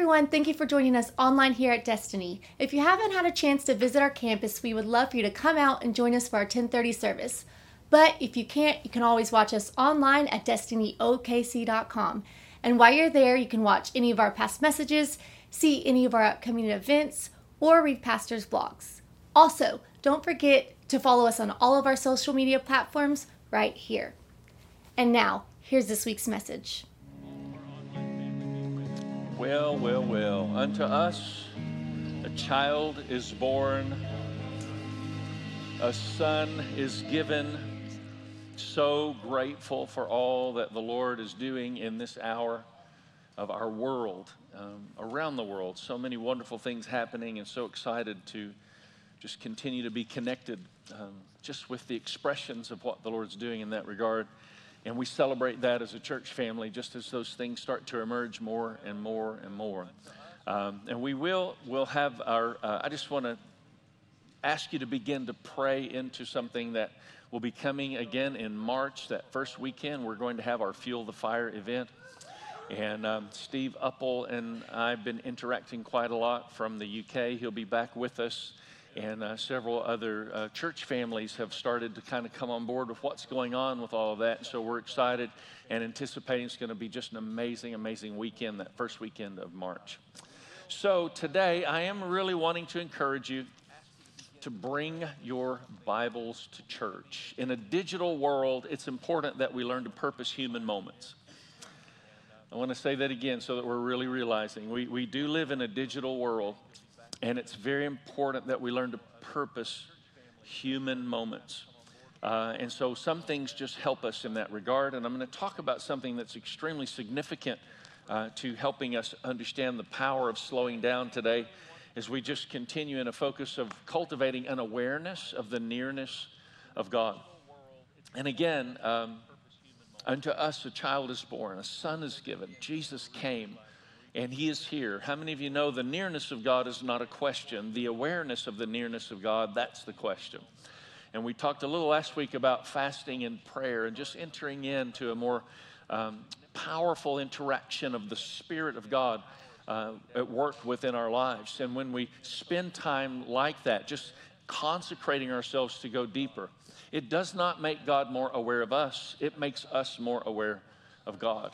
everyone, thank you for joining us online here at Destiny. If you haven't had a chance to visit our campus, we would love for you to come out and join us for our 1030 service. But if you can't, you can always watch us online at destinyokc.com. And while you're there, you can watch any of our past messages, see any of our upcoming events, or read pastors' blogs. Also, don't forget to follow us on all of our social media platforms right here. And now, here's this week's message. Well, well, well. Unto us a child is born, a son is given. So grateful for all that the Lord is doing in this hour of our world, um, around the world. So many wonderful things happening, and so excited to just continue to be connected um, just with the expressions of what the Lord's doing in that regard. And we celebrate that as a church family just as those things start to emerge more and more and more. Um, and we will will have our, uh, I just want to ask you to begin to pray into something that will be coming again in March, that first weekend. We're going to have our Fuel the Fire event. And um, Steve Uppal and I've been interacting quite a lot from the UK. He'll be back with us and uh, several other uh, church families have started to kind of come on board with what's going on with all of that. And so we're excited and anticipating it's going to be just an amazing, amazing weekend, that first weekend of March. So today, I am really wanting to encourage you to bring your Bibles to church. In a digital world, it's important that we learn to purpose human moments. I want to say that again so that we're really realizing we, we do live in a digital world, and it's very important that we learn to purpose human moments. Uh, and so some things just help us in that regard. And I'm going to talk about something that's extremely significant uh, to helping us understand the power of slowing down today as we just continue in a focus of cultivating an awareness of the nearness of God. And again, um, unto us a child is born, a son is given, Jesus came and He is here. How many of you know the nearness of God is not a question? The awareness of the nearness of God, that's the question. And we talked a little last week about fasting and prayer and just entering into a more um, powerful interaction of the Spirit of God uh, at work within our lives. And when we spend time like that, just consecrating ourselves to go deeper, it does not make God more aware of us, it makes us more aware of God.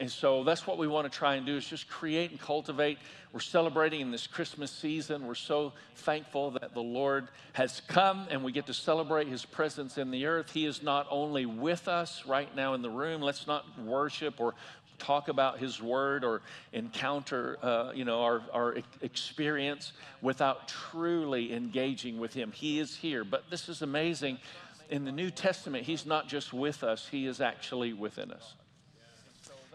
And so that's what we want to try and do is just create and cultivate. We're celebrating in this Christmas season. We're so thankful that the Lord has come and we get to celebrate his presence in the earth. He is not only with us right now in the room. Let's not worship or talk about his word or encounter uh, you know our, our experience without truly engaging with him he is here but this is amazing in the new testament he's not just with us he is actually within us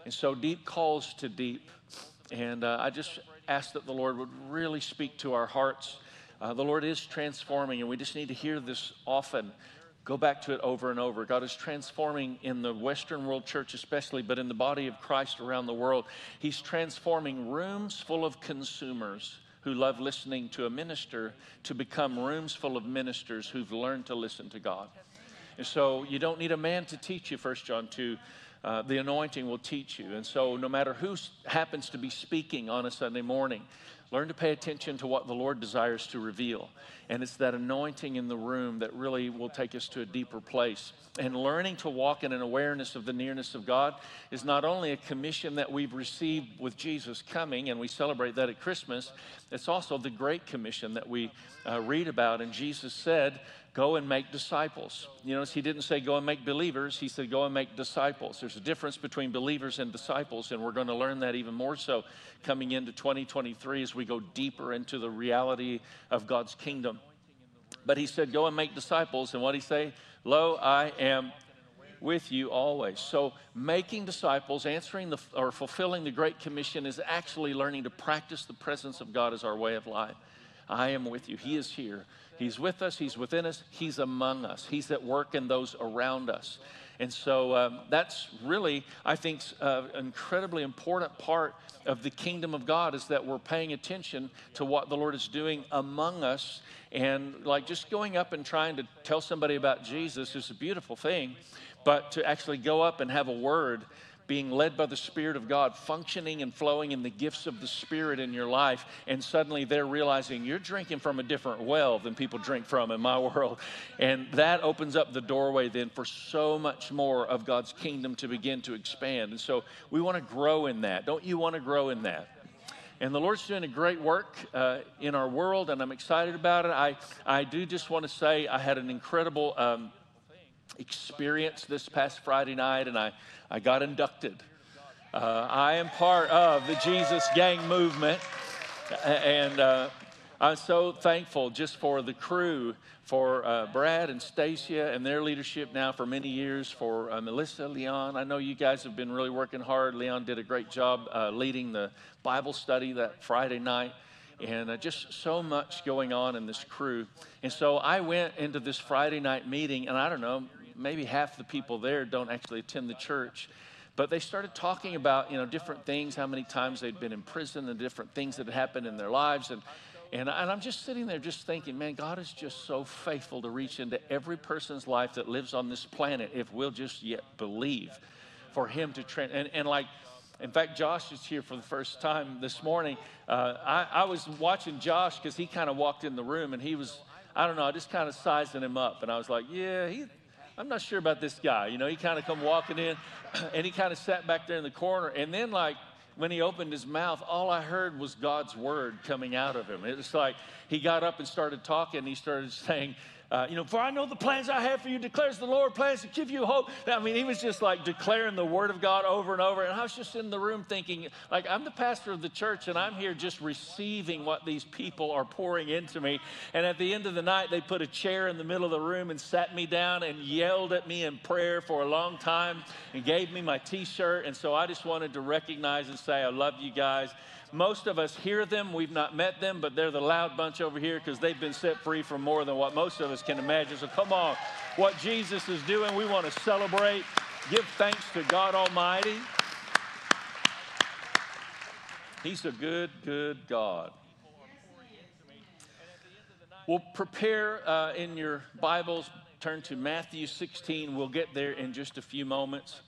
and so deep calls to deep. And uh, I just ask that the Lord would really speak to our hearts. Uh, the Lord is transforming, and we just need to hear this often. Go back to it over and over. God is transforming in the Western world church, especially, but in the body of Christ around the world. He's transforming rooms full of consumers who love listening to a minister to become rooms full of ministers who've learned to listen to God. And so you don't need a man to teach you, 1 John 2. Uh, the anointing will teach you. And so, no matter who happens to be speaking on a Sunday morning, learn to pay attention to what the Lord desires to reveal. And it's that anointing in the room that really will take us to a deeper place. And learning to walk in an awareness of the nearness of God is not only a commission that we've received with Jesus coming, and we celebrate that at Christmas, it's also the Great Commission that we uh, read about. And Jesus said, Go and make disciples. You notice he didn't say go and make believers, he said go and make disciples. There's a difference between believers and disciples, and we're going to learn that even more so coming into 2023 as we go deeper into the reality of God's kingdom. But he said, Go and make disciples. And what did he say? Lo, I am with you always. So, making disciples, answering the, or fulfilling the Great Commission is actually learning to practice the presence of God as our way of life. I am with you. He is here. He's with us, He's within us, He's among us, He's at work in those around us. And so um, that's really, I think, uh, an incredibly important part of the kingdom of God is that we're paying attention to what the Lord is doing among us. And like just going up and trying to tell somebody about Jesus is a beautiful thing, but to actually go up and have a word being led by the Spirit of God, functioning and flowing in the gifts of the Spirit in your life, and suddenly they're realizing you're drinking from a different well than people drink from in my world. And that opens up the doorway then for so much more of God's kingdom to begin to expand. And so we want to grow in that. Don't you want to grow in that? And the Lord's doing a great work uh, in our world, and I'm excited about it. I, I do just want to say I had an incredible um, experience this past Friday night, and I, I got inducted. Uh, I am part of the Jesus Gang movement, and uh, I'm so thankful just for the crew, for uh, Brad and Stacia and their leadership now for many years, for uh, Melissa, Leon. I know you guys have been really working hard. Leon did a great job uh, leading the Bible study that Friday night and uh, just so much going on in this crew. And so I went into this Friday night meeting, and I don't know, maybe half the people there don't actually attend the church. But they started talking about, you know, different things, how many times they'd been in prison and different things that had happened in their lives. And, and, and I'm just sitting there just thinking, man, God is just so faithful to reach into every person's life that lives on this planet if we'll just yet believe for Him to, tra- and, and like, in fact, Josh is here for the first time this morning. Uh, I, I was watching Josh because he kind of walked in the room and he was, I don't know, I just kind of sizing him up. And I was like, yeah, he, I'm not sure about this guy. You know, he kind of come walking in and he kind of sat back there in the corner. And then, like, when he opened his mouth, all I heard was God's word coming out of him. It was like he got up and started talking. He started saying, uh, you know, for I know the plans I have for you, declares the Lord, plans to give you hope. I mean, he was just like declaring the word of God over and over. And I was just in the room thinking, like, I'm the pastor of the church and I'm here just receiving what these people are pouring into me. And at the end of the night, they put a chair in the middle of the room and sat me down and yelled at me in prayer for a long time and gave me my t shirt. And so I just wanted to recognize and say, I love you guys. Most of us hear them, we've not met them, but they're the loud bunch over here because they've been set free from more than what most of us can imagine. So come on, what Jesus is doing, we want to celebrate, give thanks to God Almighty. He's a good, good God. We'll prepare uh, in your Bibles, turn to Matthew 16. We'll get there in just a few moments.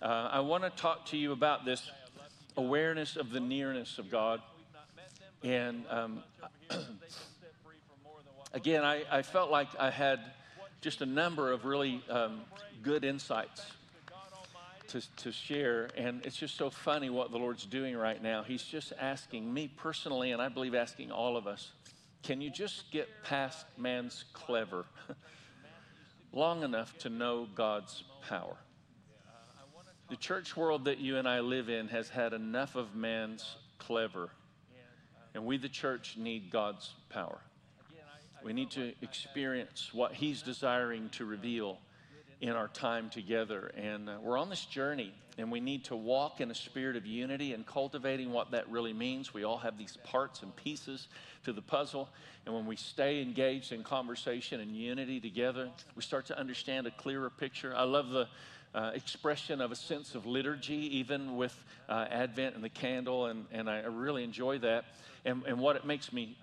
Uh, I want to talk to you about this awareness of the nearness of God. And um, again, I, I, felt like I had just a number of really um, good insights to, to share. And it's just so funny what the Lord's doing right now. He's just asking me personally, and I believe asking all of us can you just get past man's clever long enough to know God's power? The church world that you and I live in has had enough of man's clever, and we, the church, need God's power. We need to experience what He's desiring to reveal in our time together. And uh, we're on this journey, and we need to walk in a spirit of unity and cultivating what that really means. We all have these parts and pieces to the puzzle. And when we stay engaged in conversation and unity together, we start to understand a clearer picture. I love the uh, expression of a sense of liturgy, even with uh, Advent and the candle, and, and I really enjoy that. And, and what it makes me,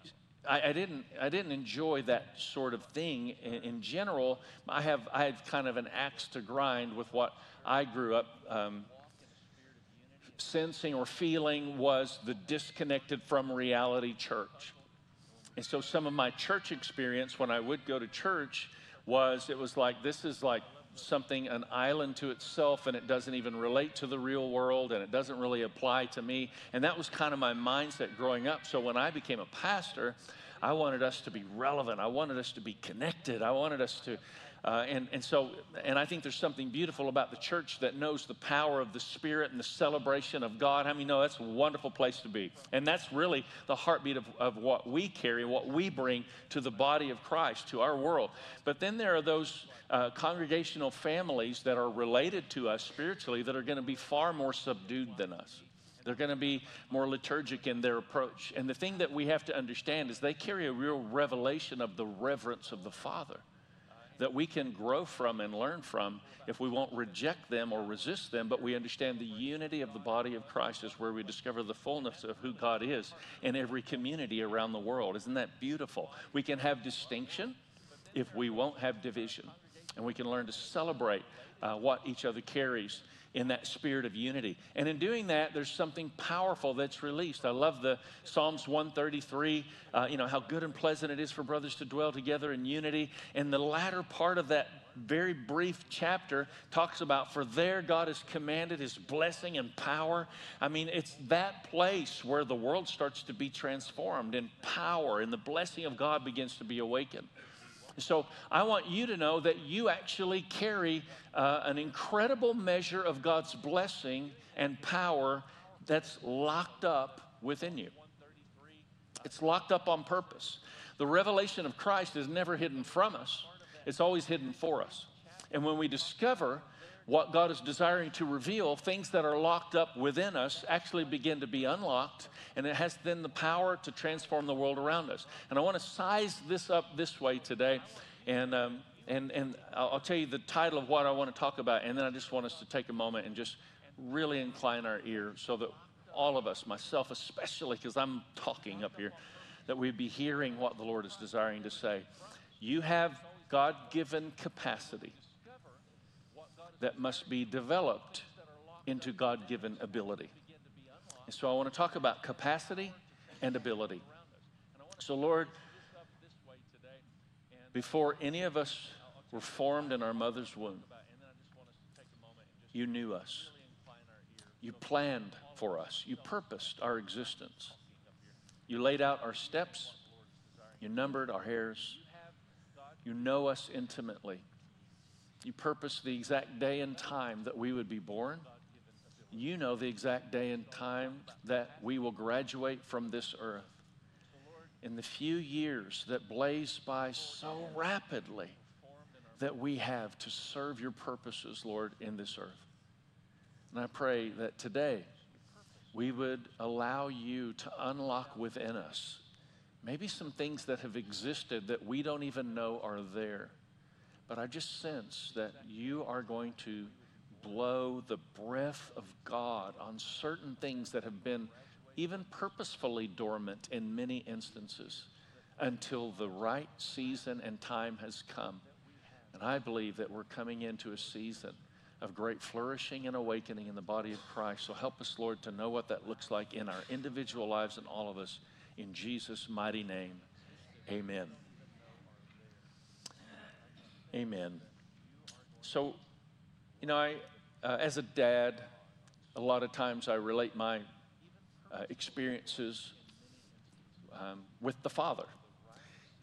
I, I, didn't, I didn't enjoy that sort of thing in, in, general. I have, I have kind of an axe to grind with what I grew up um, sensing or feeling was the disconnected from reality church. And so some of my church experience when I would go to church was it was like, this is like something, an island to itself, and it doesn't even relate to the real world and it doesn't really apply to me. And that was kind of my mindset growing up. So when I became a pastor, I wanted us to be relevant. I wanted us to be connected. I wanted us to uh, and, and so, and I think there's something beautiful about the church that knows the power of the Spirit and the celebration of God. How I many know that's a wonderful place to be? And that's really the heartbeat of, of what we carry, what we bring to the body of Christ, to our world. But then there are those uh, congregational families that are related to us spiritually that are going to be far more subdued than us. They're going to be more liturgic in their approach. And the thing that we have to understand is they carry a real revelation of the reverence of the Father that we can grow from and learn from if we won't reject them or resist them, but we understand the unity of the body of Christ is where we discover the fullness of who God is in every community around the world. Isn't that beautiful? We can have distinction if we won't have division, and we can learn to celebrate uh, what each other carries. In that spirit of unity. And in doing that, there's something powerful that's released. I love the Psalms 133, uh, you know, how good and pleasant it is for brothers to dwell together in unity. And the latter part of that very brief chapter talks about, for there God has commanded his blessing and power. I mean, it's that place where the world starts to be transformed in power and the blessing of God begins to be awakened. So I want you to know that you actually carry uh, an incredible measure of God's blessing and power that's locked up within you. It's locked up on purpose. The revelation of Christ is never hidden from us, it's always hidden for us. And when we discover what God is desiring to reveal, things that are locked up within us actually begin to be unlocked, and it has then the power to transform the world around us. And I want to size this up this way today, and um, and and I'll tell you the title of what I want to talk about, and then I just want us to take a moment and just really incline our ear so that all of us, myself especially, because I'm talking up here, that we be hearing what the Lord is desiring to say. You have God given capacity that must be developed into God given ability. And so I want to talk about capacity and ability. So, Lord, before any of us were formed in our mother's womb, you knew us. You planned for us. You purposed our existence. You laid out our steps. You numbered our hairs. You know us intimately. You purposed the exact day and time that we would be born. You know the exact day and time that we will graduate from this earth. In the few years that blaze by so rapidly that we have to serve your purposes, Lord, in this earth. And I pray that today we would allow you to unlock within us maybe some things that have existed that we don't even know are there but I just sense that you are going to blow the breath of God on certain things that have been even purposefully dormant in many instances until the right season and time has come. And I believe that we're coming into a season of great flourishing and awakening in the body of Christ. So help us, Lord, to know what that looks like in our individual lives and all of us. In Jesus' mighty name, amen. Amen. So, you know, I, uh, as a dad, a lot of times I relate my uh, experiences um, with the Father.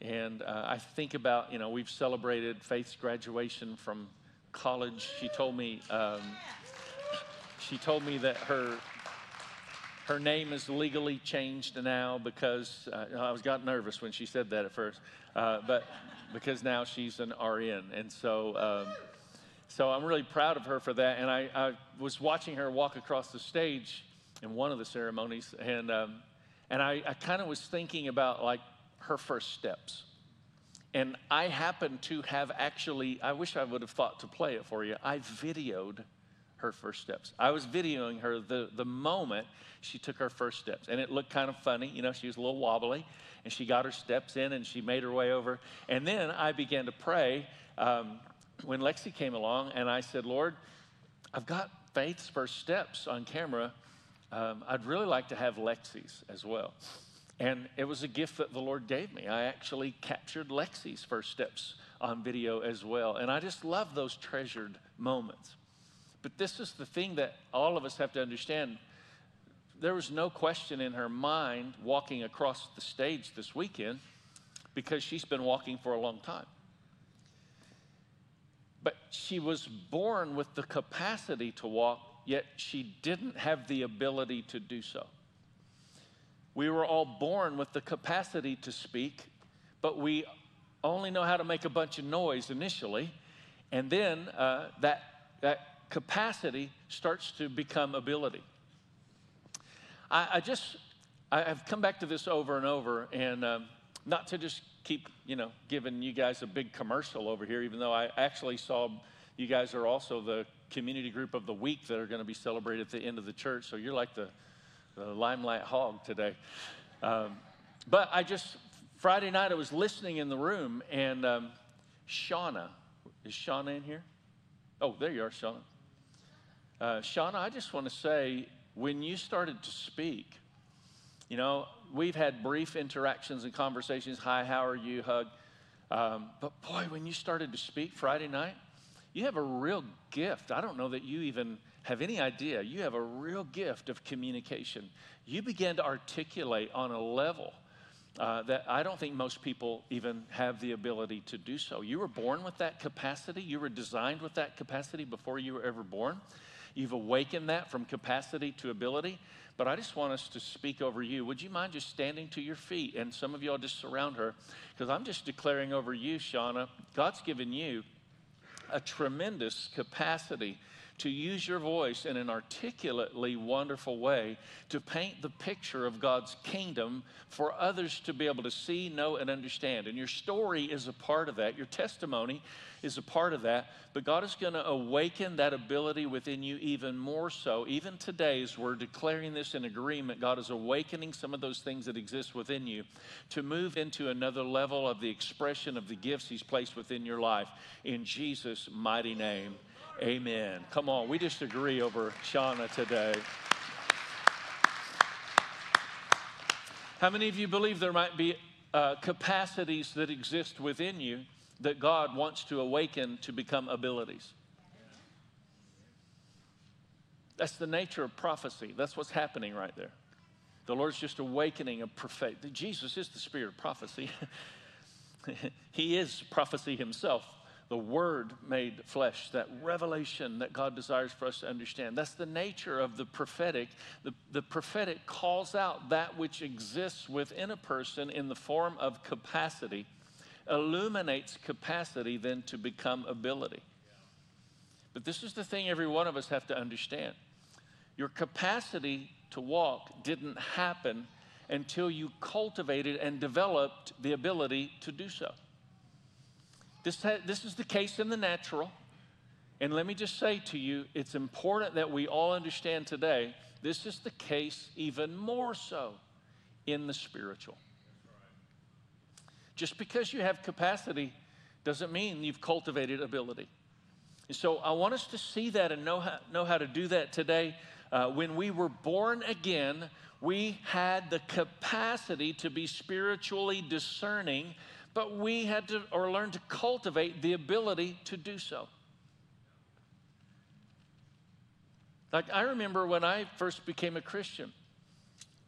And uh, I think about, you know, we've celebrated Faith's graduation from college. She told me, um, she told me that her her name is legally changed now because uh, I was got nervous when she said that at first, uh, but because now she's an RN, and so um, so I'm really proud of her for that. And I, I, was watching her walk across the stage in one of the ceremonies, and um, and I, I kind of was thinking about like her first steps. And I happen to have actually, I wish I would have thought to play it for you. I videoed her first steps. I was videoing her the, the moment she took her first steps. And it looked kind of funny. You know, she was a little wobbly. And she got her steps in and she made her way over. And then I began to pray um, when Lexi came along. And I said, Lord, I've got Faith's first steps on camera. Um, I'd really like to have Lexi's as well. And it was a gift that the Lord gave me. I actually captured Lexi's first steps on video as well. And I just love those treasured moments. But this is the thing that all of us have to understand. There was no question in her mind walking across the stage this weekend because she's been walking for a long time. But she was born with the capacity to walk, yet she didn't have the ability to do so. We were all born with the capacity to speak, but we only know how to make a bunch of noise initially, and then uh, that, that capacity starts to become ability. I, I just, I, have come back to this over and over, and um, not to just keep, you know, giving you guys a big commercial over here, even though I actually saw you guys are also the community group of the week that are going to be celebrated at the end of the church. So you're like the, the limelight hog today. Um, but I just, Friday night, I was listening in the room, and um, Shauna, is Shauna in here? Oh, there you are, Shauna. Uh, Shauna, I just want to say, when you started to speak, you know, we've had brief interactions and conversations. Hi, how are you? Hug. Um, but boy, when you started to speak Friday night, you have a real gift. I don't know that you even have any idea. You have a real gift of communication. You began to articulate on a level uh, that I don't think most people even have the ability to do so. You were born with that capacity, you were designed with that capacity before you were ever born. You've awakened that from capacity to ability. But I just want us to speak over you. Would you mind just standing to your feet? And some of y'all just surround her, because I'm just declaring over you, Shauna, God's given you a tremendous capacity to use your voice in an articulately wonderful way to paint the picture of God's kingdom for others to be able to see, know, and understand. And your story is a part of that. Your testimony is a part of that. But God is going to awaken that ability within you even more so. Even today, as we're declaring this in agreement, God is awakening some of those things that exist within you to move into another level of the expression of the gifts He's placed within your life. In Jesus' mighty name. Amen. Come on, we just agree over Shauna today. How many of you believe there might be uh, capacities that exist within you that God wants to awaken to become abilities? That's the nature of prophecy. That's what's happening right there. The Lord's just awakening a prophet. Jesus is the spirit of prophecy. he is prophecy himself the Word made flesh, that revelation that God desires for us to understand. That's the nature of the prophetic. The, the prophetic calls out that which exists within a person in the form of capacity, illuminates capacity then to become ability. But this is the thing every one of us have to understand. Your capacity to walk didn't happen until you cultivated and developed the ability to do so. This, ha- this is the case in the natural. And let me just say to you, it's important that we all understand today this is the case even more so in the spiritual. Just because you have capacity doesn't mean you've cultivated ability. And so I want us to see that and know how, know how to do that today. Uh, when we were born again, we had the capacity to be spiritually discerning but we had to or learn to cultivate the ability to do so. Like I remember when I first became a Christian,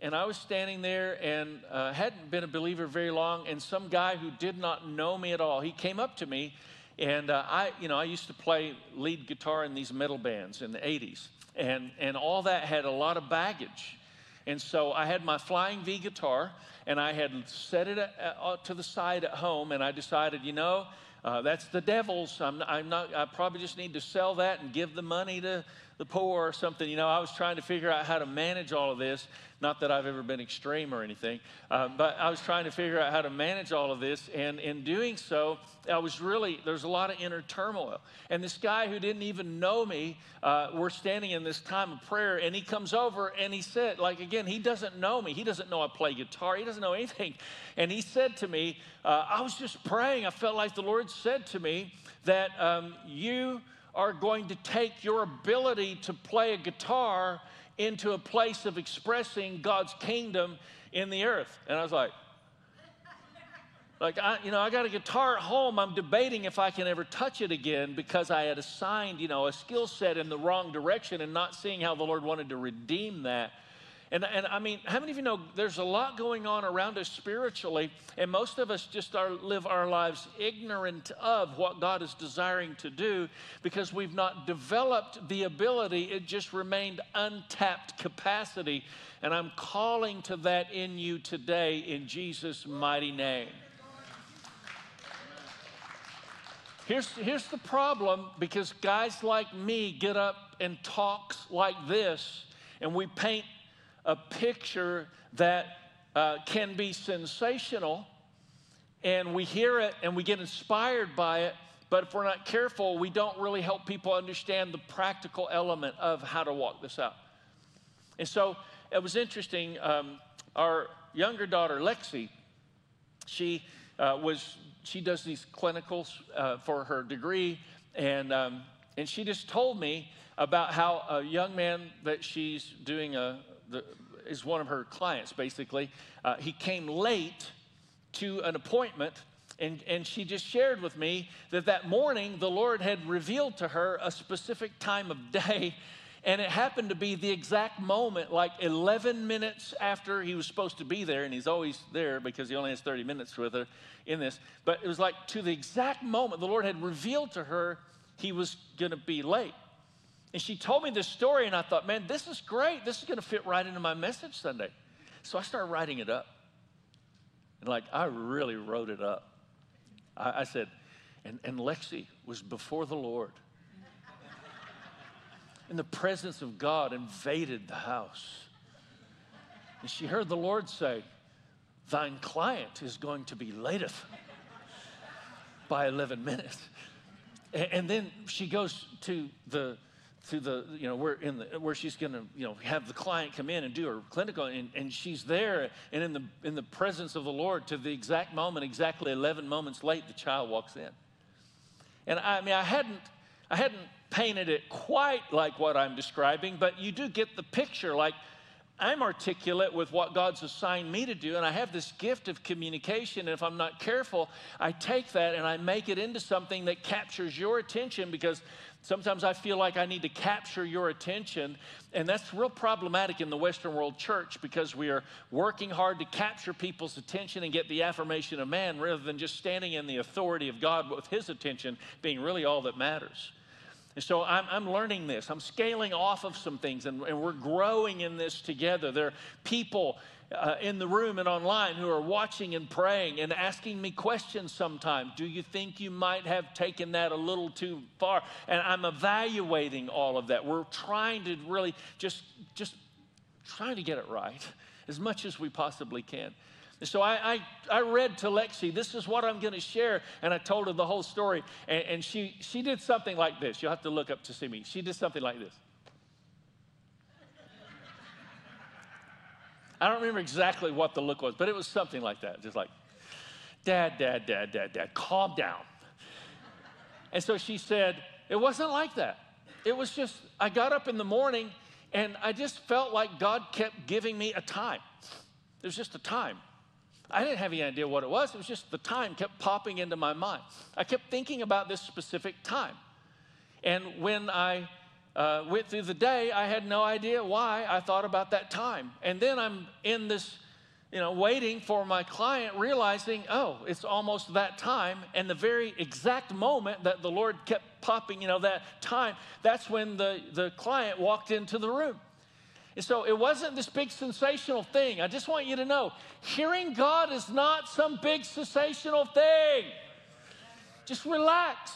and I was standing there and uh, hadn't been a believer very long, and some guy who did not know me at all, he came up to me, and uh, I, you know, I used to play lead guitar in these metal bands in the '80s, and and all that had a lot of baggage, and so I had my flying V guitar, and I had set it uh, to the side at home, and I decided, you know, uh, that's the devil's. I'm, I'm not. I probably just need to sell that and give the money to the poor or something. You know, I was trying to figure out how to manage all of this. Not that I've ever been extreme or anything, uh, but I was trying to figure out how to manage all of this. And in doing so, I was really, there's a lot of inner turmoil. And this guy who didn't even know me, uh, we're standing in this time of prayer, and he comes over and he said, like, again, he doesn't know me. He doesn't know I play guitar. He doesn't know anything. And he said to me, uh, I was just praying. I felt like the Lord said to me that um, you are going to take your ability to play a guitar into a place of expressing God's kingdom in the earth. And I was like, like I, you know, I got a guitar at home. I'm debating if I can ever touch it again because I had assigned, you know, a skill set in the wrong direction and not seeing how the Lord wanted to redeem that and, and I mean, how many of you know there's a lot going on around us spiritually, and most of us just are, live our lives ignorant of what God is desiring to do because we've not developed the ability, it just remained untapped capacity. And I'm calling to that in you today in Jesus' mighty name. Here's, here's the problem because guys like me get up and talks like this, and we paint a picture that uh, can be sensational, and we hear it and we get inspired by it, but if we're not careful, we don't really help people understand the practical element of how to walk this out. And so it was interesting. Um, our younger daughter, Lexi, she uh, was she does these clinicals uh, for her degree, and um, and she just told me about how a young man that she's doing a, the, is one of her clients, basically. Uh, he came late to an appointment, and, and she just shared with me that that morning the Lord had revealed to her a specific time of day and it happened to be the exact moment, like 11 minutes after he was supposed to be there, and he's always there because he only has 30 minutes with her in this. But it was like to the exact moment the Lord had revealed to her he was going to be late. And she told me this story, and I thought, man, this is great. This is going to fit right into my message Sunday. So I started writing it up. And like, I really wrote it up. I, I said, and, and Lexi was before the Lord and the presence of God invaded the house. And she heard the Lord say, Thine client is going to be lateth by 11 minutes. And then she goes to the to the you know where in the where she's going to you know have the client come in and do her clinical and, and she's there and in the in the presence of the lord to the exact moment exactly 11 moments late the child walks in and i mean i hadn't i hadn't painted it quite like what I'm describing, but you do get the picture. Like, I'm articulate with what God's assigned me to do, and I have this gift of communication. And if I'm not careful, I take that and I make it into something that captures your attention because sometimes I feel like I need to capture your attention. And that's real problematic in the Western world church because we are working hard to capture people's attention and get the affirmation of man rather than just standing in the authority of God with his attention being really all that matters. And so I'm, I'm learning this. I'm scaling off of some things, and, and we're growing in this together. There are people uh, in the room and online who are watching and praying and asking me questions sometimes. Do you think you might have taken that a little too far? And I'm evaluating all of that. We're trying to really just, just trying to get it right as much as we possibly can. So I, I, I, read to Lexi, this is what I'm going to share. And I told her the whole story. And, and she, she did something like this. You'll have to look up to see me. She did something like this. I don't remember exactly what the look was, but it was something like that. Just like, Dad, Dad, Dad, Dad, Dad, calm down. And so she said, It wasn't like that. It was just, I got up in the morning and I just felt like God kept giving me a time. There's just a time. I didn't have any idea what it was. It was just the time kept popping into my mind. I kept thinking about this specific time. And when I uh, went through the day, I had no idea why I thought about that time. And then I'm in this, you know, waiting for my client, realizing, oh, it's almost that time. And the very exact moment that the Lord kept popping, you know, that time, that's when the, the client walked into the room. And so it wasn't this big sensational thing. I just want you to know hearing God is not some big sensational thing. Just relax.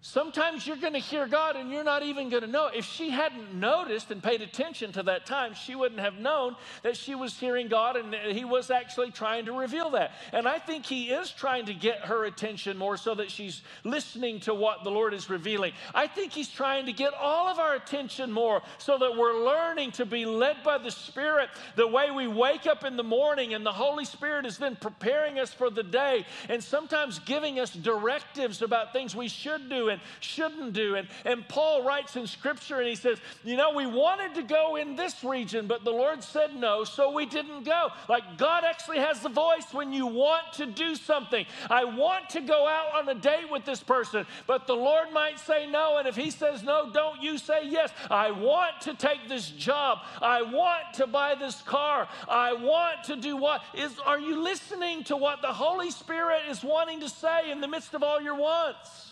Sometimes you're going to hear God and you're not even going to know. If she hadn't noticed and paid attention to that time, she wouldn't have known that she was hearing God and He was actually trying to reveal that. And I think He is trying to get her attention more so that she's listening to what the Lord is revealing. I think He's trying to get all of our attention more so that we're learning to be led by the Spirit the way we wake up in the morning and the Holy Spirit is then preparing us for the day and sometimes giving us directives about things we should do shouldn't do. And, and Paul writes in scripture and he says, You know, we wanted to go in this region, but the Lord said no, so we didn't go. Like God actually has the voice when you want to do something. I want to go out on a date with this person, but the Lord might say no. And if he says no, don't you say yes. I want to take this job. I want to buy this car. I want to do what? Is are you listening to what the Holy Spirit is wanting to say in the midst of all your wants?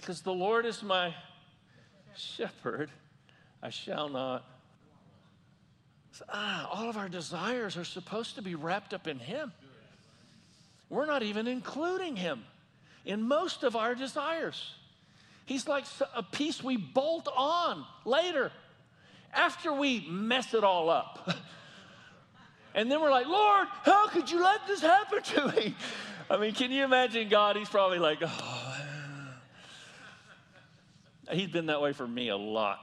Because the Lord is my shepherd, I shall not. Ah, all of our desires are supposed to be wrapped up in Him. We're not even including Him in most of our desires. He's like a piece we bolt on later after we mess it all up. and then we're like, Lord, how could you let this happen to me? I mean, can you imagine God? He's probably like, oh, He's been that way for me a lot.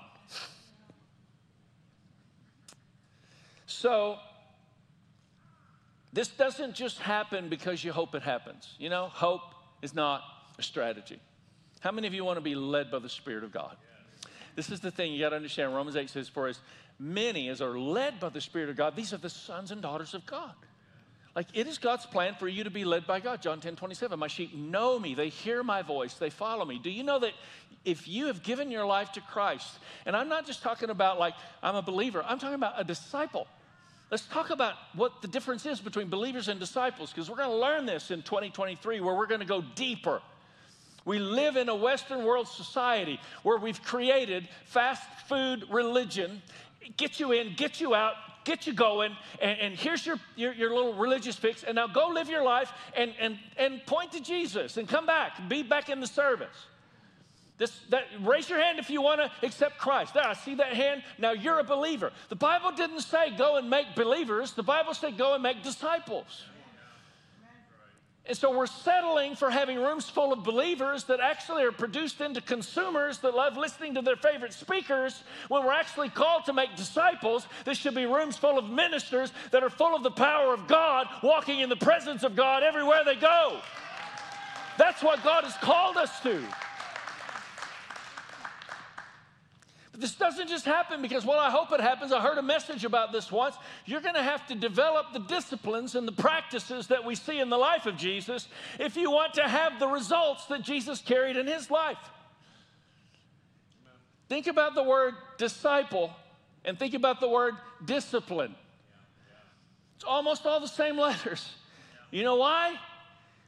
So, this doesn't just happen because you hope it happens. You know, hope is not a strategy. How many of you want to be led by the Spirit of God? This is the thing you got to understand. Romans 8 says, For as many as are led by the Spirit of God, these are the sons and daughters of God. Like it is God's plan for you to be led by God. John 10 27. My sheep know me, they hear my voice, they follow me. Do you know that if you have given your life to Christ, and I'm not just talking about like I'm a believer, I'm talking about a disciple. Let's talk about what the difference is between believers and disciples, because we're going to learn this in 2023 where we're going to go deeper. We live in a Western world society where we've created fast food religion. Get you in, get you out, get you going, and, and here's your, your, your, little religious fix, and now go live your life and, and, and point to Jesus and come back, be back in the service. This, that, raise your hand if you want to accept Christ. There, I see that hand. Now you're a believer. The Bible didn't say go and make believers, the Bible said go and make disciples. And so we're settling for having rooms full of believers that actually are produced into consumers that love listening to their favorite speakers when we're actually called to make disciples. This should be rooms full of ministers that are full of the power of God, walking in the presence of God everywhere they go. That's what God has called us to. This doesn't just happen because, well, I hope it happens. I heard a message about this once. You're going to have to develop the disciplines and the practices that we see in the life of Jesus if you want to have the results that Jesus carried in his life. Amen. Think about the word disciple and think about the word discipline. Yeah. Yeah. It's almost all the same letters. Yeah. You know why?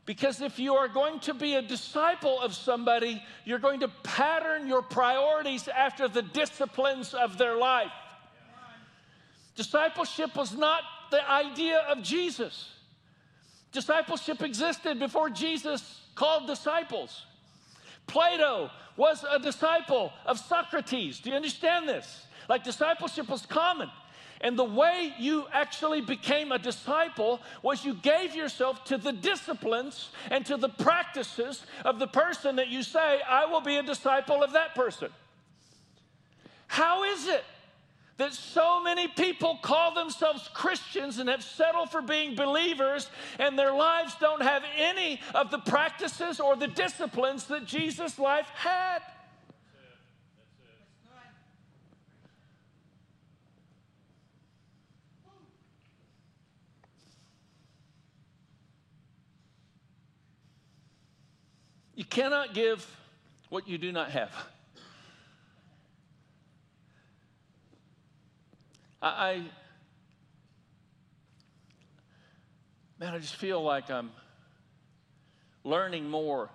Because if you are going to be a disciple of somebody, you're going to pattern your priorities after the disciplines of their life. Discipleship was not the idea of Jesus. Discipleship existed before Jesus called disciples. Plato was a disciple of Socrates. Do you understand this? Like, discipleship was common. And the way you actually became a disciple was you gave yourself to the disciplines and to the practices of the person that you say, I will be a disciple of that person. How is it that so many people call themselves Christians and have settled for being believers, and their lives don't have any of the practices or the disciplines that Jesus' life had. You cannot give what you do not have. I, I man, I just feel like I'm learning more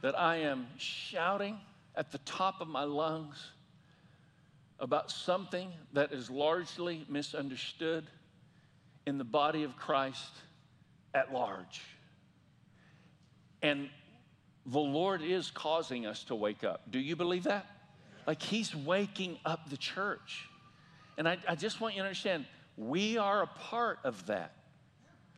that I am shouting at the top of my lungs about something that is largely misunderstood in the body of Christ at large. And the Lord is causing us to wake up. Do you believe that? Like He's waking up the church. And I, I just want you to understand we are a part of that.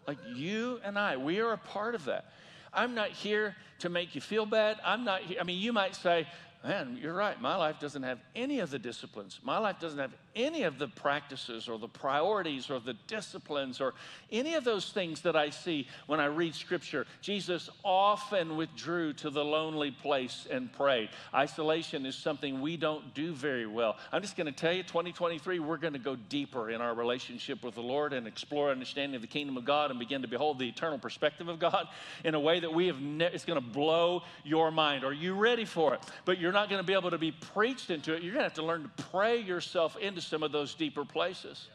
Like you and I, we are a part of that. I'm not here to make you feel bad. I'm not here. I mean, you might say, man, you're right. My life doesn't have any of the disciplines. My life doesn't have any of the practices or the priorities or the disciplines or any of those things that I see when I read scripture. Jesus often withdrew to the lonely place and prayed. Isolation is something we don't do very well. I'm just going to tell you, 2023, we're going to go deeper in our relationship with the Lord and explore understanding of the kingdom of God and begin to behold the eternal perspective of God in a way that we have, ne- it's going to blow your mind. Are you ready for it? But you're not going to be able to be preached into it. You're going to have to learn to pray yourself into some of those deeper places.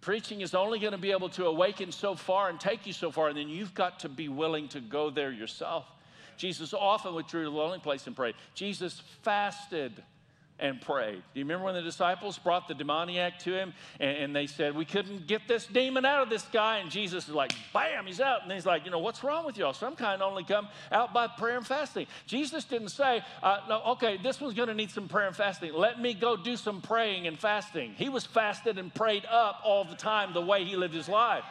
Preaching is only going to be able to awaken so far and take you so far, and then you've got to be willing to go there yourself. Jesus often withdrew to the lonely place and prayed. Jesus fasted and prayed. Do you remember when the disciples brought the demoniac to him and, and, they said, We couldn't get this demon out of this guy? And Jesus is like, Bam, he's out. And he's like, You know, what's wrong with y'all? Some kind only come out by prayer and fasting. Jesus didn't say, uh, No, okay, this one's going to need some prayer and fasting. Let me go do some praying and fasting. He was fasted and prayed up all the time the way he lived his life.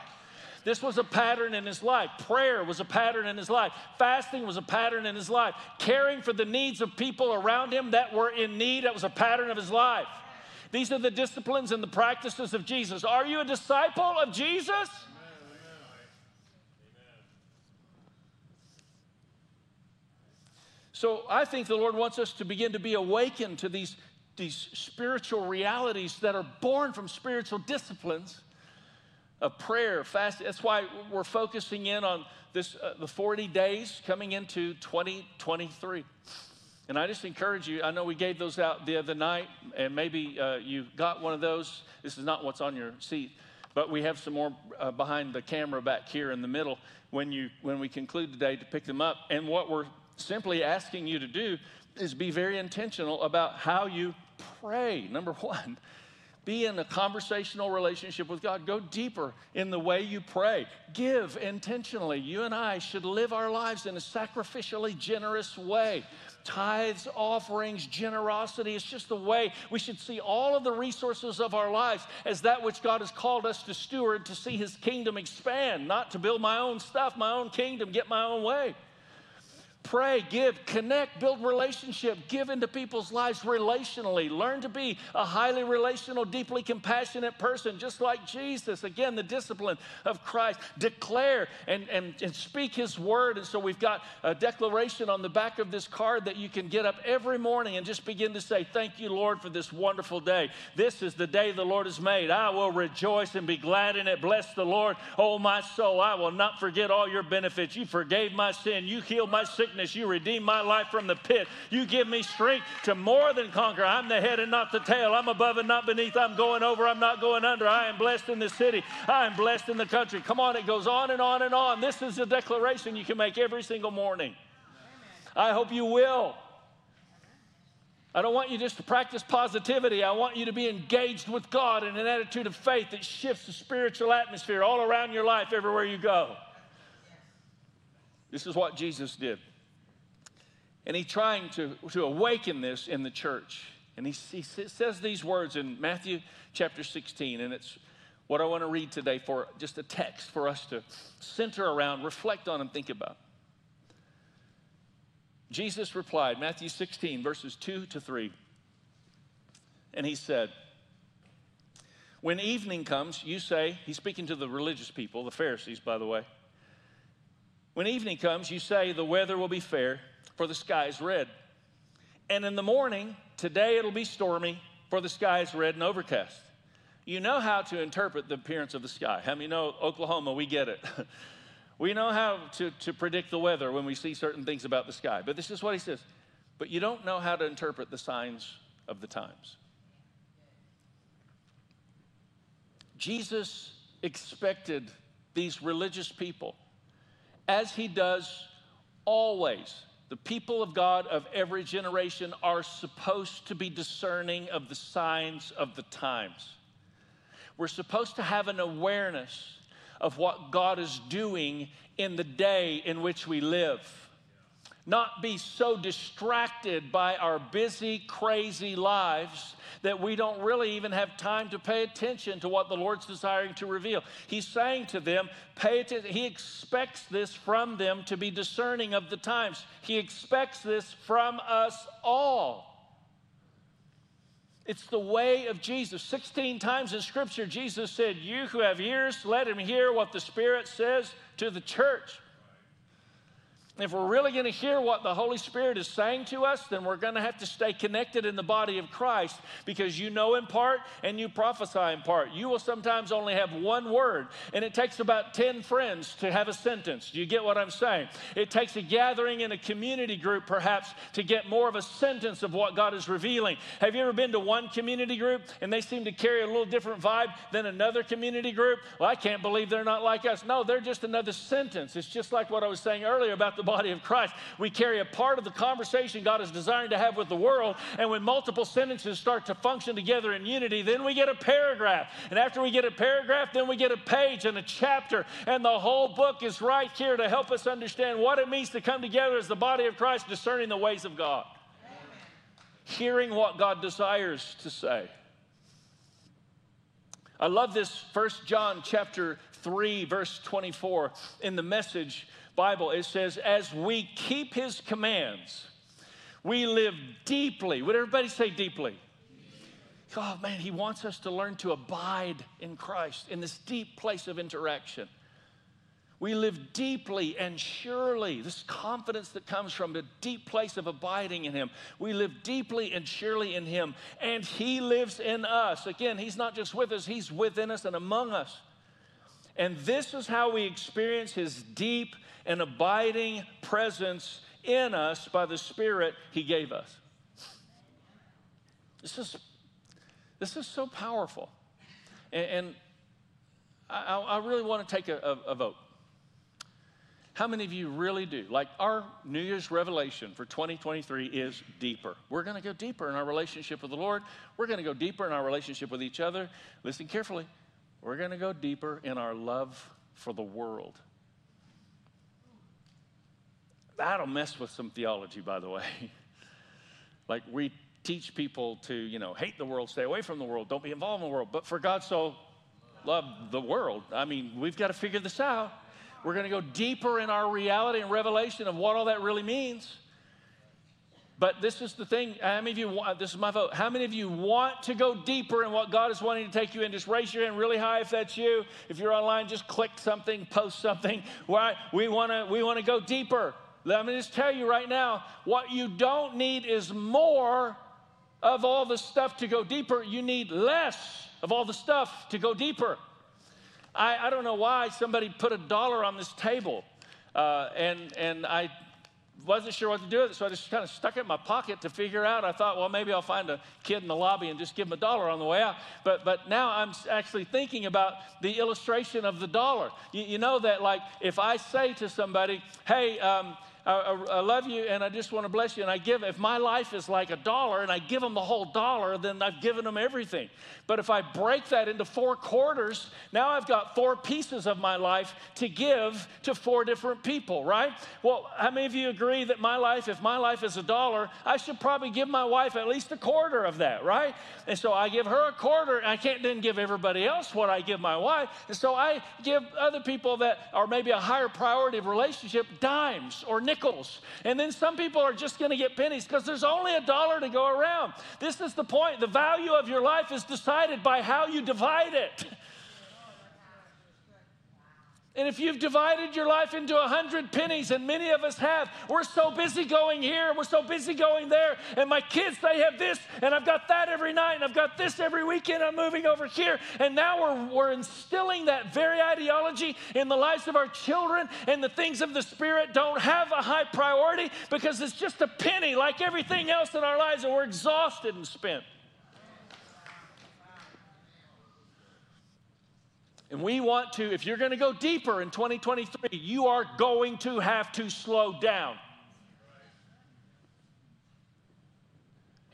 This was a pattern in his life. Prayer was a pattern in his life. Fasting was a pattern in his life. Caring for the needs of people around him that were in need, that was a pattern of his life. These are the disciplines and the practices of Jesus. Are you a disciple of Jesus? So I think the Lord wants us to begin to be awakened to these, these spiritual realities that are born from spiritual disciplines of prayer, fast. That's why we're focusing in on this, uh, the 40 days coming into 2023. And I just encourage you, I know we gave those out the other night, and maybe uh, you got one of those. This is not what's on your seat, but we have some more uh, behind the camera back here in the middle when, you, when we conclude today to pick them up. And what we're simply asking you to do is be very intentional about how you pray. Number one, be in a conversational relationship with God. Go deeper in the way you pray. Give intentionally. You and I should live our lives in a sacrificially generous way. Tithes, offerings, generosity, it's just the way we should see all of the resources of our lives as that which God has called us to steward to see His kingdom expand, not to build my own stuff, my own kingdom, get my own way pray, give, connect, build relationship, give into people's lives relationally. Learn to be a highly relational, deeply compassionate person, just like Jesus. Again, the discipline of Christ. Declare and, and, and speak His word. And so we've got a declaration on the back of this card that you can get up every morning and just begin to say, Thank you, Lord, for this wonderful day. This is the day the Lord has made. I will rejoice and be glad in it. Bless the Lord, oh my soul. I will not forget all your benefits. You forgave my sin, you healed my sickness You redeem my life from the pit. You give me strength to more than conquer. I'm the head and not the tail. I'm above and not beneath. I'm going over. I'm not going under. I am blessed in the city. I am blessed in the country. Come on, it goes on and on and on. This is a declaration you can make every single morning. I hope you will. I don't want you just to practice positivity. I want you to be engaged with God in an attitude of faith that shifts the spiritual atmosphere all around your life everywhere you go. This is what Jesus did. And he's trying to, to awaken this in the church. And he, he says these words in Matthew chapter 16, and it's what I want to read today for just a text for us to center around, reflect on, and think about. Jesus replied, Matthew 16, verses 2 to 3. And he said, When evening comes, you say, he's speaking to the religious people, the Pharisees, by the way. When evening comes, you say, The weather will be fair for the sky is red. And in the morning, today it'll be stormy, for the sky is red and overcast. You know how to interpret the appearance of the sky. How many know Oklahoma? We get it. we know how to, to predict the weather when we see certain things about the sky. But this is what he says. But you don't know how to interpret the signs of the times. Jesus expected these religious people, as he does always, the people of God of every generation are supposed to be discerning of the signs of the times. We're supposed to have an awareness of what God is doing in the day in which we live not be so distracted by our busy, crazy lives that we don't really even have time to pay attention to what the Lord's desiring to reveal. He's saying to them, pay attention. He expects this from them to be discerning of the times. He expects this from us all. It's the way of Jesus. 16 times in Scripture, Jesus said, You who have ears, let him hear what the Spirit says to the church if we're really going to hear what the Holy Spirit is saying to us, then we're going to have to stay connected in the body of Christ because you know in part and you prophesy in part. You will sometimes only have one word, and it takes about 10 friends to have a sentence. Do you get what I'm saying? It takes a gathering in a community group, perhaps, to get more of a sentence of what God is revealing. Have you ever been to one community group and they seem to carry a little different vibe than another community group? Well, I can't believe they're not like us. No, they're just another sentence. It's just like what I was saying earlier about the body of Christ. We carry a part of the conversation God is desiring to have with the world, and when multiple sentences start to function together in unity, then we get a paragraph. And after we get a paragraph, then we get a page and a chapter, and the whole book is right here to help us understand what it means to come together as the body of Christ, discerning the ways of God. Amen. Hearing what God desires to say. I love this First John chapter 3 verse 24 in the message Bible, it says, as we keep his commands, we live deeply. Would everybody say deeply? Oh man, he wants us to learn to abide in Christ in this deep place of interaction. We live deeply and surely. This confidence that comes from a deep place of abiding in Him. We live deeply and surely in Him, and He lives in us. Again, He's not just with us, He's within us and among us. And this is how we experience His deep and abiding presence in us by the Spirit He gave us. This is, this is so powerful. And, and I, I, really want to take a, a, a vote. How many of you really do? Like our New Year's revelation for 2023 is deeper. We're going to go deeper in our relationship with the Lord. We're going to go deeper in our relationship with each other. Listen carefully. We're going to go deeper in our love for the world. That'll mess with some theology, by the way. like we teach people to, you know, hate the world, stay away from the world, don't be involved in the world. But for God so loved the world, I mean, we've got to figure this out. We're going to go deeper in our reality and revelation of what all that really means. But this is the thing. How many of you want, this is my vote. How many of you want to go deeper in what God is wanting to take you in? Just raise your hand really high if that's you. If you're online, just click something, post something. Why? We want to we want to go deeper. Let me just tell you right now, what you don't need is more of all the stuff to go deeper. You need less of all the stuff to go deeper. I, I don't know why somebody put a dollar on this table. Uh, and, and I wasn't sure what to do with it, so I just kind of stuck it in my pocket to figure out. I thought, well, maybe I'll find a kid in the lobby and just give him a dollar on the way out. But, but now I'm actually thinking about the illustration of the dollar. You, you know that, like, if I say to somebody, hey, um, I, I, love you and I just want to bless you. And I give, if my life is like a dollar and I give them the whole dollar, then I've given them everything. But if I break that into four quarters, now I've got four pieces of my life to give to four different people, right? Well, how many of you agree that my life, if my life is a dollar, I should probably give my wife at least a quarter of that, right? And so I give her a quarter. I can't then give everybody else what I give my wife. And so I give other people that are maybe a higher priority of relationship dimes or nickels nickels. And then some people are just going to get pennies because there's only a dollar to go around. This is the point. The value of your life is decided by how you divide it. And if you've divided your life into a hundred pennies, and many of us have, we're so busy going here, we're so busy going there, and my kids, they have this, and I've got that every night, and I've got this every weekend, I'm moving over here. And now we're, we're instilling that very ideology in the lives of our children, and the things of the Spirit don't have a high priority because it's just a penny like everything else in our lives, and we're exhausted and spent. And we want to, if you're going to go deeper in 2023, you are going to have to slow down.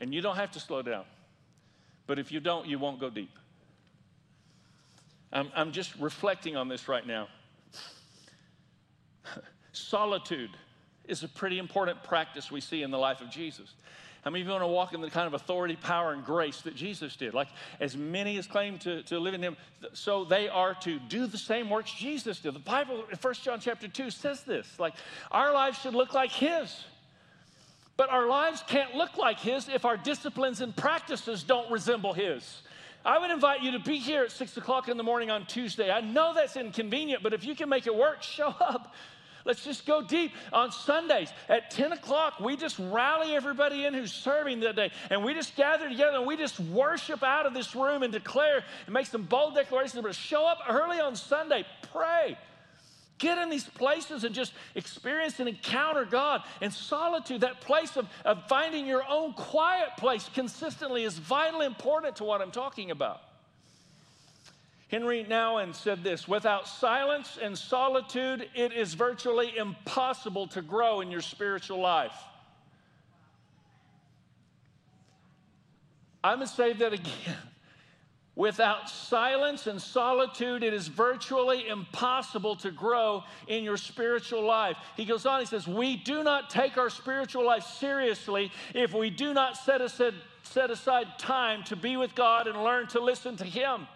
And you don't have to slow down. But if you don't, you won't go deep. I'm, I'm just reflecting on this right now. Solitude is a pretty important practice we see in the life of Jesus. How many of you want to walk in the kind of authority, power, and grace that Jesus did? Like, as many as claim to, to live in Him, so they are to do the same works Jesus did. The Bible, in 1 John chapter 2, says this like, our lives should look like His. But our lives can't look like His if our disciplines and practices don't resemble His. I would invite you to be here at six o'clock in the morning on Tuesday. I know that's inconvenient, but if you can make it work, show up. Let's just go deep. On Sundays at 10 o'clock, we just rally everybody in who's serving that day. And we just gather together and we just worship out of this room and declare and make some bold declarations. But show up early on Sunday, pray. Get in these places and just experience and encounter God. And solitude, that place of, of finding your own quiet place consistently, is vitally important to what I'm talking about. Henry Nouwen said this without silence and solitude, it is virtually impossible to grow in your spiritual life. I'm going to say that again. Without silence and solitude, it is virtually impossible to grow in your spiritual life. He goes on, he says, We do not take our spiritual life seriously if we do not set aside, set aside time to be with God and learn to listen to Him.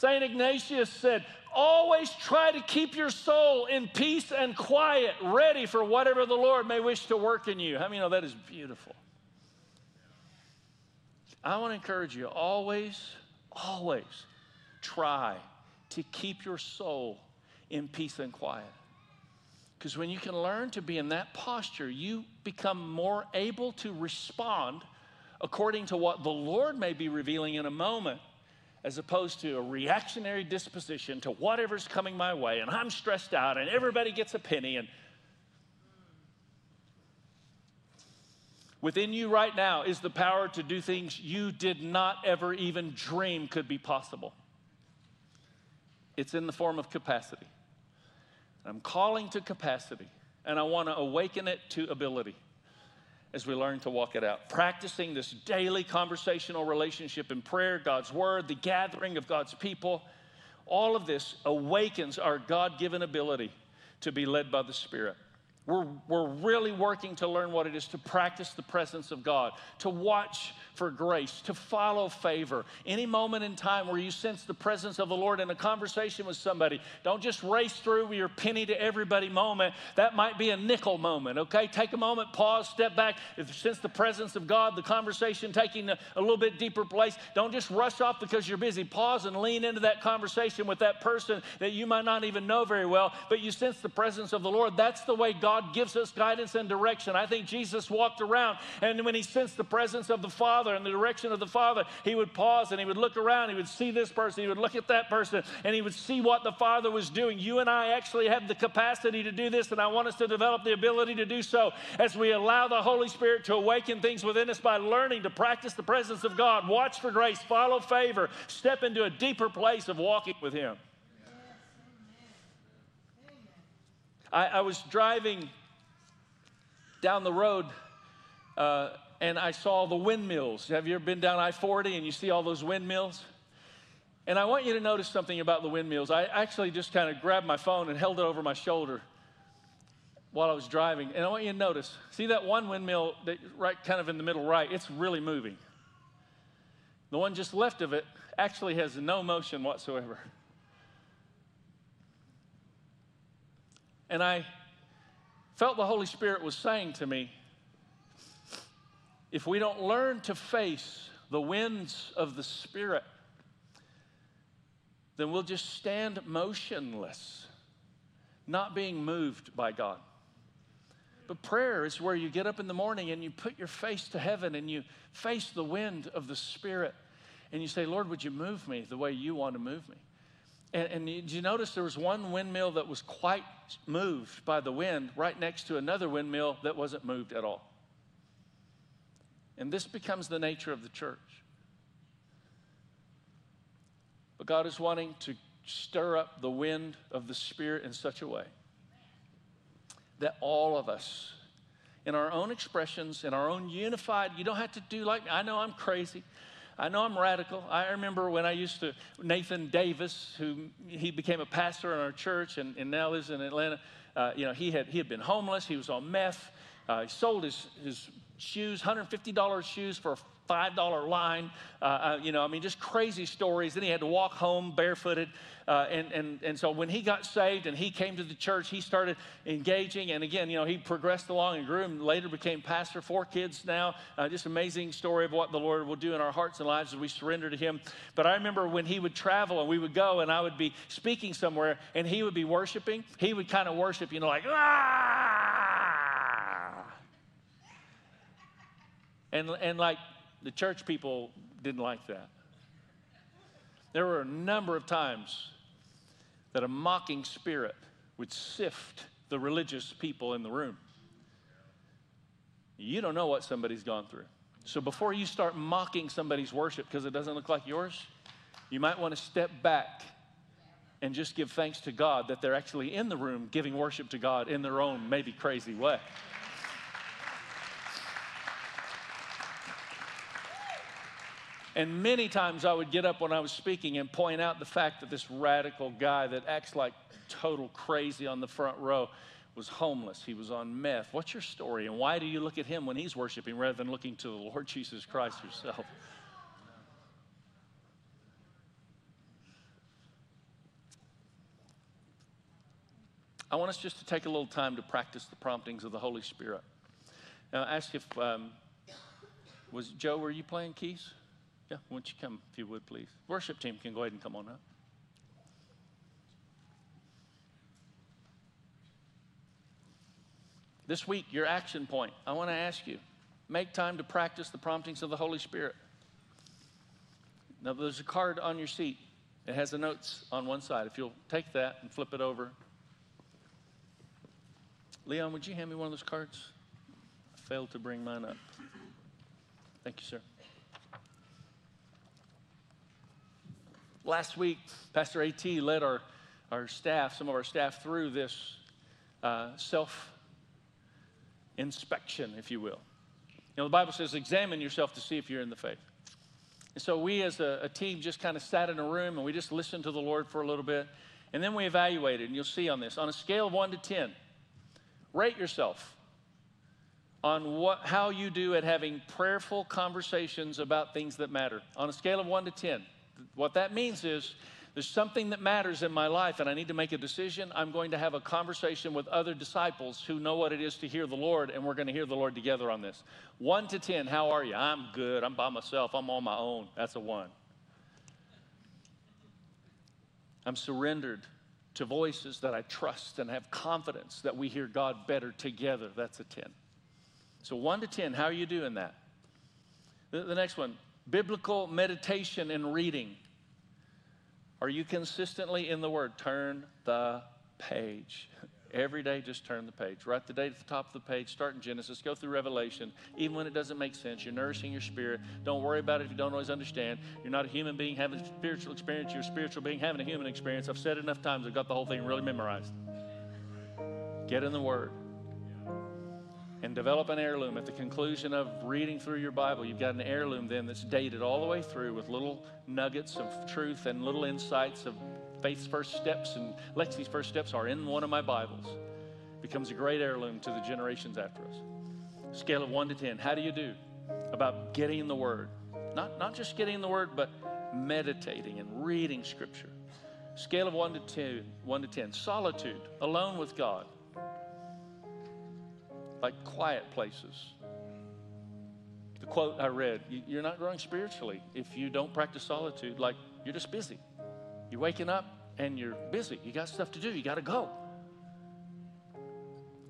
St. Ignatius said, Always try to keep your soul in peace and quiet, ready for whatever the Lord may wish to work in you. How many know that is beautiful? I want to encourage you always, always try to keep your soul in peace and quiet. Because when you can learn to be in that posture, you become more able to respond according to what the Lord may be revealing in a moment, as opposed to a reactionary disposition to whatever's coming my way. And I'm stressed out, and everybody gets a penny. And within you right now is the power to do things you did not ever even dream could be possible. It's in the form of capacity. I'm calling to capacity, and I want to awaken it to ability as we learn to walk it out. Practicing this daily conversational relationship in prayer, God's Word, the gathering of God's people, all of this awakens our God given ability to be led by the Spirit. We're, we're really working to learn what it is to practice the presence of God, to watch for grace, to follow favor. Any moment in time where you sense the presence of the Lord in a conversation with somebody, don't just race through your penny to everybody moment. That might be a nickel moment, okay? Take a moment, pause, step back. If you sense the presence of God, the conversation taking a, a little bit deeper place, don't just rush off because you're busy. Pause and lean into that conversation with that person that you might not even know very well, but you sense the presence of the Lord. That's the way God gives us guidance and direction. I think Jesus walked around, and when he sensed the presence of the Father, and the direction of the Father, he would pause and he would look around. He would see this person, he would look at that person, and he would see what the Father was doing. You and I actually have the capacity to do this, and I want us to develop the ability to do so as we allow the Holy Spirit to awaken things within us by learning to practice the presence of God, watch for grace, follow favor, step into a deeper place of walking with Him. I, I was driving down the road. Uh, and I saw the windmills. Have you ever been down I 40 and you see all those windmills? And I want you to notice something about the windmills. I actually just kind of grabbed my phone and held it over my shoulder while I was driving. And I want you to notice see that one windmill that right kind of in the middle right? It's really moving. The one just left of it actually has no motion whatsoever. And I felt the Holy Spirit was saying to me, if we don't learn to face the winds of the Spirit, then we'll just stand motionless, not being moved by God. But prayer is where you get up in the morning and you put your face to heaven and you face the wind of the Spirit and you say, Lord, would you move me the way you want to move me? And, and did you notice there was one windmill that was quite moved by the wind right next to another windmill that wasn't moved at all? And this becomes the nature of the church. But God is wanting to stir up the wind of the Spirit in such a way that all of us, in our own expressions, in our own unified, you don't have to do like, I know I'm crazy. I know I'm radical. I remember when I used to, Nathan Davis, who he became a pastor in our church and, and now lives in Atlanta. Uh, you know, he had, he had been homeless, he was on meth, uh, he sold his, his shoes, $150 shoes for $5 line. Uh, uh, you know, I mean, just crazy stories. Then he had to walk home barefooted. Uh, and, and, and so when he got saved and he came to the church, he started engaging. And again, you know, he progressed along and grew and later became pastor, four kids now. Uh, just amazing story of what the Lord will do in our hearts and lives as we surrender to him. But I remember when he would travel and we would go and I would be speaking somewhere and he would be worshiping, he would kind of worship, you know, like, ah! And, and like the church people didn't like that. There were a number of times that a mocking spirit would sift the religious people in the room. You don't know what somebody's gone through. So before you start mocking somebody's worship because it doesn't look like yours, you might want to step back and just give thanks to God that they're actually in the room giving worship to God in their own maybe crazy way. And many times I would get up when I was speaking and point out the fact that this radical guy that acts like total crazy on the front row was homeless. He was on meth. What's your story? And why do you look at him when he's worshiping rather than looking to the Lord Jesus Christ yourself? I want us just to take a little time to practice the promptings of the Holy Spirit. Now, ask if, um, was Joe, were you playing keys? Yeah, won't you come, if you would, please? Worship team can go ahead and come on up. This week, your action point. I want to ask you make time to practice the promptings of the Holy Spirit. Now, there's a card on your seat. It has the notes on one side. If you'll take that and flip it over. Leon, would you hand me one of those cards? I failed to bring mine up. Thank you, sir. Last week, Pastor AT led our, our staff, some of our staff, through this uh, self inspection, if you will. You know, the Bible says, examine yourself to see if you're in the faith. And so we as a, a team just kind of sat in a room and we just listened to the Lord for a little bit. And then we evaluated, and you'll see on this, on a scale of one to 10, rate yourself on what, how you do at having prayerful conversations about things that matter. On a scale of one to 10, what that means is there's something that matters in my life and I need to make a decision. I'm going to have a conversation with other disciples who know what it is to hear the Lord, and we're going to hear the Lord together on this. One to 10, how are you? I'm good. I'm by myself. I'm on my own. That's a one. I'm surrendered to voices that I trust and have confidence that we hear God better together. That's a 10. So, one to 10, how are you doing that? The, the next one, biblical meditation and reading. Are you consistently in the Word? Turn the page. Every day, just turn the page. Write the date at the top of the page. Start in Genesis. Go through Revelation. Even when it doesn't make sense, you're nourishing your spirit. Don't worry about it if you don't always understand. You're not a human being having a spiritual experience. You're a spiritual being having a human experience. I've said it enough times. I've got the whole thing really memorized. Get in the Word and develop an heirloom. At the conclusion of reading through your Bible, you've got an heirloom then that's dated all the way through with little nuggets of truth and little insights of faith's first steps. And Lexi's first steps are in one of my Bibles. Becomes a great heirloom to the generations after us. Scale of one to 10. How do you do about getting the Word? Not, not just getting the Word, but meditating and reading Scripture. Scale of one to two, one to 10. Solitude, alone with God like quiet places. The quote I read you're not growing spiritually if you don't practice solitude, like you're just busy. You're waking up and you're busy. You got stuff to do, you got to go.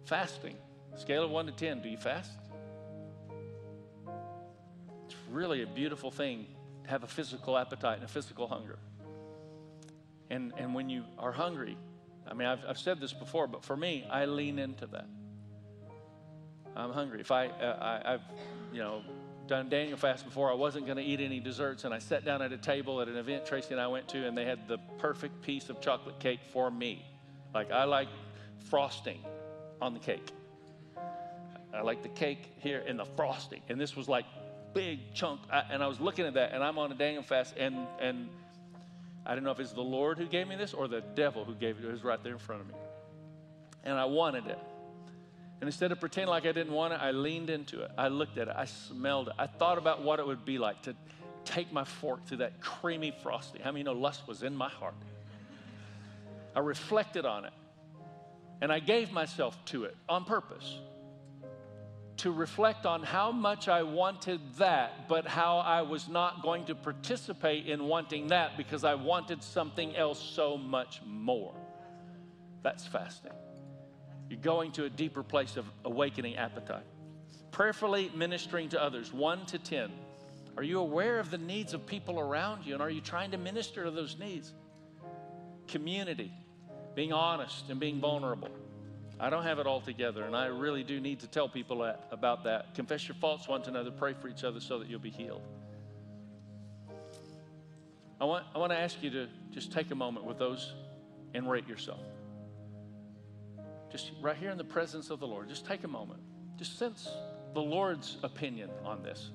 Fasting, scale of one to 10, do you fast? It's really a beautiful thing to have a physical appetite and a physical hunger. And, and when you are hungry, I mean, I've, I've said this before, but for me, I lean into that. I'm hungry. If I, uh, I I've, you know, done Daniel fast before, I wasn't going to eat any desserts, and I sat down at a table at an event Tracy and I went to, and they had the perfect piece of chocolate cake for me. Like I like frosting on the cake. I like the cake here and the frosting, and this was like big chunk. I, and I was looking at that, and I'm on a Daniel fast, and and I don't know if it's the Lord who gave me this or the devil who gave it. It was right there in front of me, and I wanted it. And instead of pretending like I didn't want it, I leaned into it. I looked at it. I smelled it. I thought about what it would be like to take my fork through that creamy frosting. How many know lust was in my heart? I reflected on it. And I gave myself to it on purpose to reflect on how much I wanted that, but how I was not going to participate in wanting that because I wanted something else so much more. That's fasting. You're going to a deeper place of awakening appetite. Prayerfully ministering to others, one to 10. Are you aware of the needs of people around you and are you trying to minister to those needs? Community, being honest and being vulnerable. I don't have it all together, and I really do need to tell people that, about that. Confess your faults one to another, pray for each other so that you'll be healed. I want, I want to ask you to just take a moment with those and rate yourself just right here in the presence of the Lord, just take a moment. Just sense the Lord's opinion on this.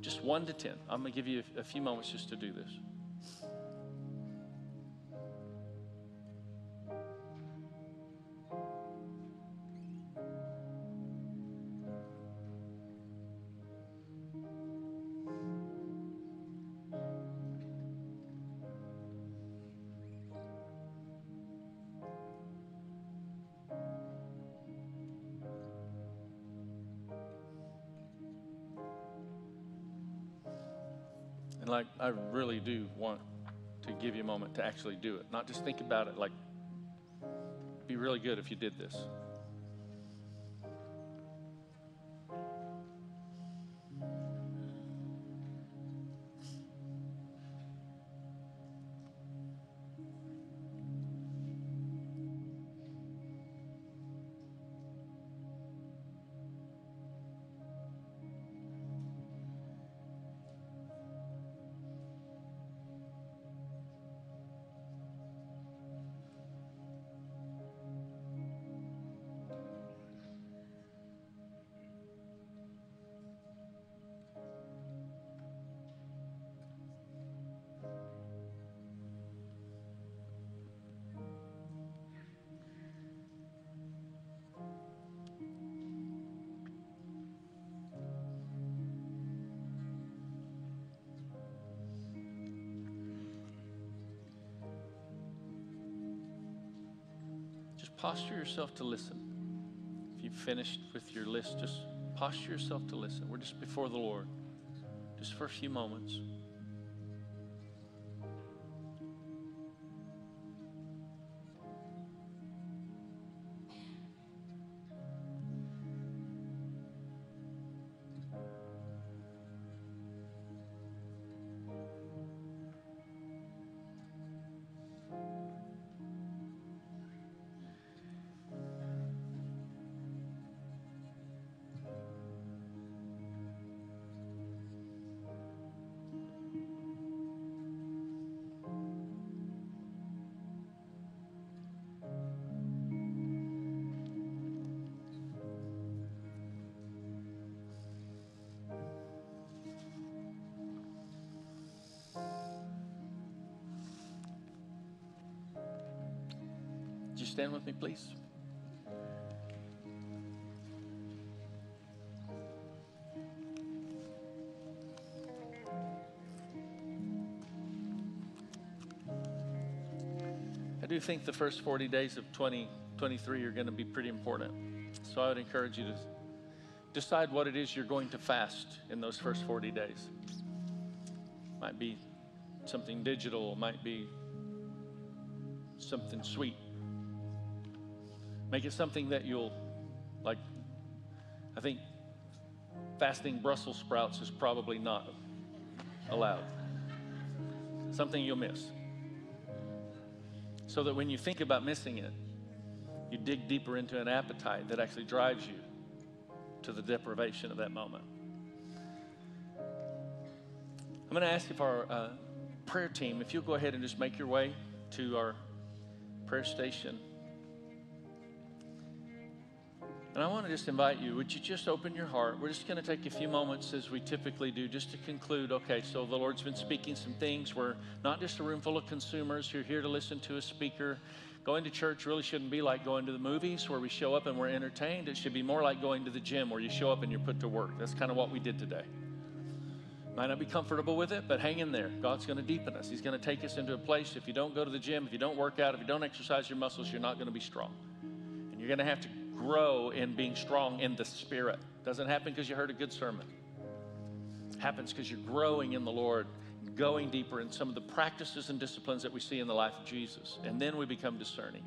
Just one to 10. I'm going to give you a few moments just to do this. Do want to give you a moment to actually do it, not just think about it. Like, be really good if you did this. Posture yourself to listen. If you've finished with your list, just posture yourself to listen. We're just before the Lord, just for a few moments. Me, please? I do think the first 40 days of 2023 are going to be pretty important. So I would encourage you to decide what it is you're going to fast in those first 40 days. Might be something digital, might be something sweet. Make it something that you'll like. I think fasting Brussels sprouts is probably not allowed. Something you'll miss. So that when you think about missing it, you dig deeper into an appetite that actually drives you to the deprivation of that moment. I'm going to ask if our uh, prayer team, if you'll go ahead and just make your way to our prayer station. And I want to just invite you, would you just open your heart? We're just going to take a few moments as we typically do just to conclude. Okay, so the Lord's been speaking some things. We're not just a room full of consumers who are here to listen to a speaker. Going to church really shouldn't be like going to the movies where we show up and we're entertained. It should be more like going to the gym where you show up and you're put to work. That's kind of what we did today. Might not be comfortable with it, but hang in there. God's going to deepen us. He's going to take us into a place. If you don't go to the gym, if you don't work out, if you don't exercise your muscles, you're not going to be strong. And you're going to have to grow in being strong in the spirit. Doesn't happen because you heard a good sermon. Happens because you're growing in the Lord, going deeper in some of the practices and disciplines that we see in the life of Jesus. And then we become discerning.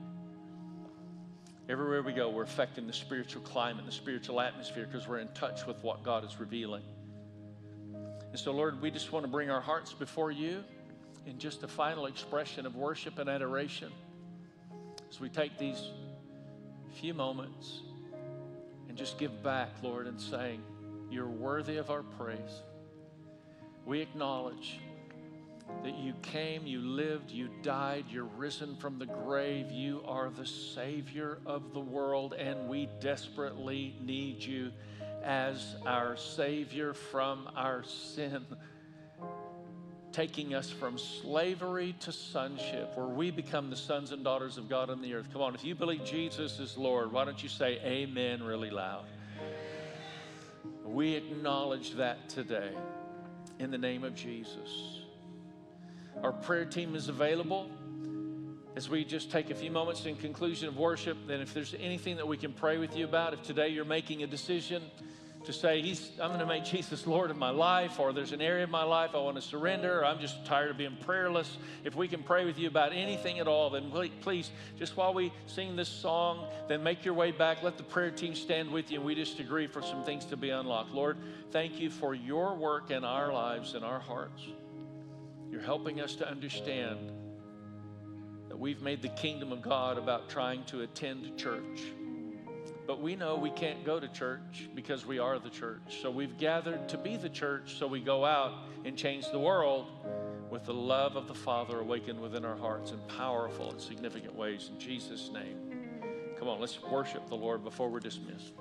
Everywhere we go, we're affecting the spiritual climate, the spiritual atmosphere because we're in touch with what God is revealing. And so, Lord, we just want to bring our hearts before you in just a final expression of worship and adoration as we take these few moments and just give back, Lord, and saying, You're worthy of our praise. We acknowledge that you came, you lived, you died, you're risen from the grave. You are the Savior of the world, and we desperately need you as our Savior from our sin taking us from slavery to sonship, where we become the sons and daughters of God on the earth. Come on, if you believe Jesus is Lord, why don't you say amen really loud? We acknowledge that today in the name of Jesus. Our prayer team is available as we just take a few moments in conclusion of worship. Then, if there's anything that we can pray with you about, if today you're making a decision, to say, He's, I'm going to make Jesus Lord of my life, or there's an area of my life I want to surrender, or I'm just tired of being prayerless. If we can pray with you about anything at all, then please, just while we sing this song, then make your way back. Let the prayer team stand with you, and we just agree for some things to be unlocked. Lord, thank you for your work in our lives and our hearts. You're helping us to understand that we've made the kingdom of God about trying to attend church but we know we can't go to church because we are the church. So we've gathered to be the church so we go out and change the world with the love of the Father awakened within our hearts in powerful and significant ways. In Jesus' name. Come on, let's worship the Lord before we're dismissed.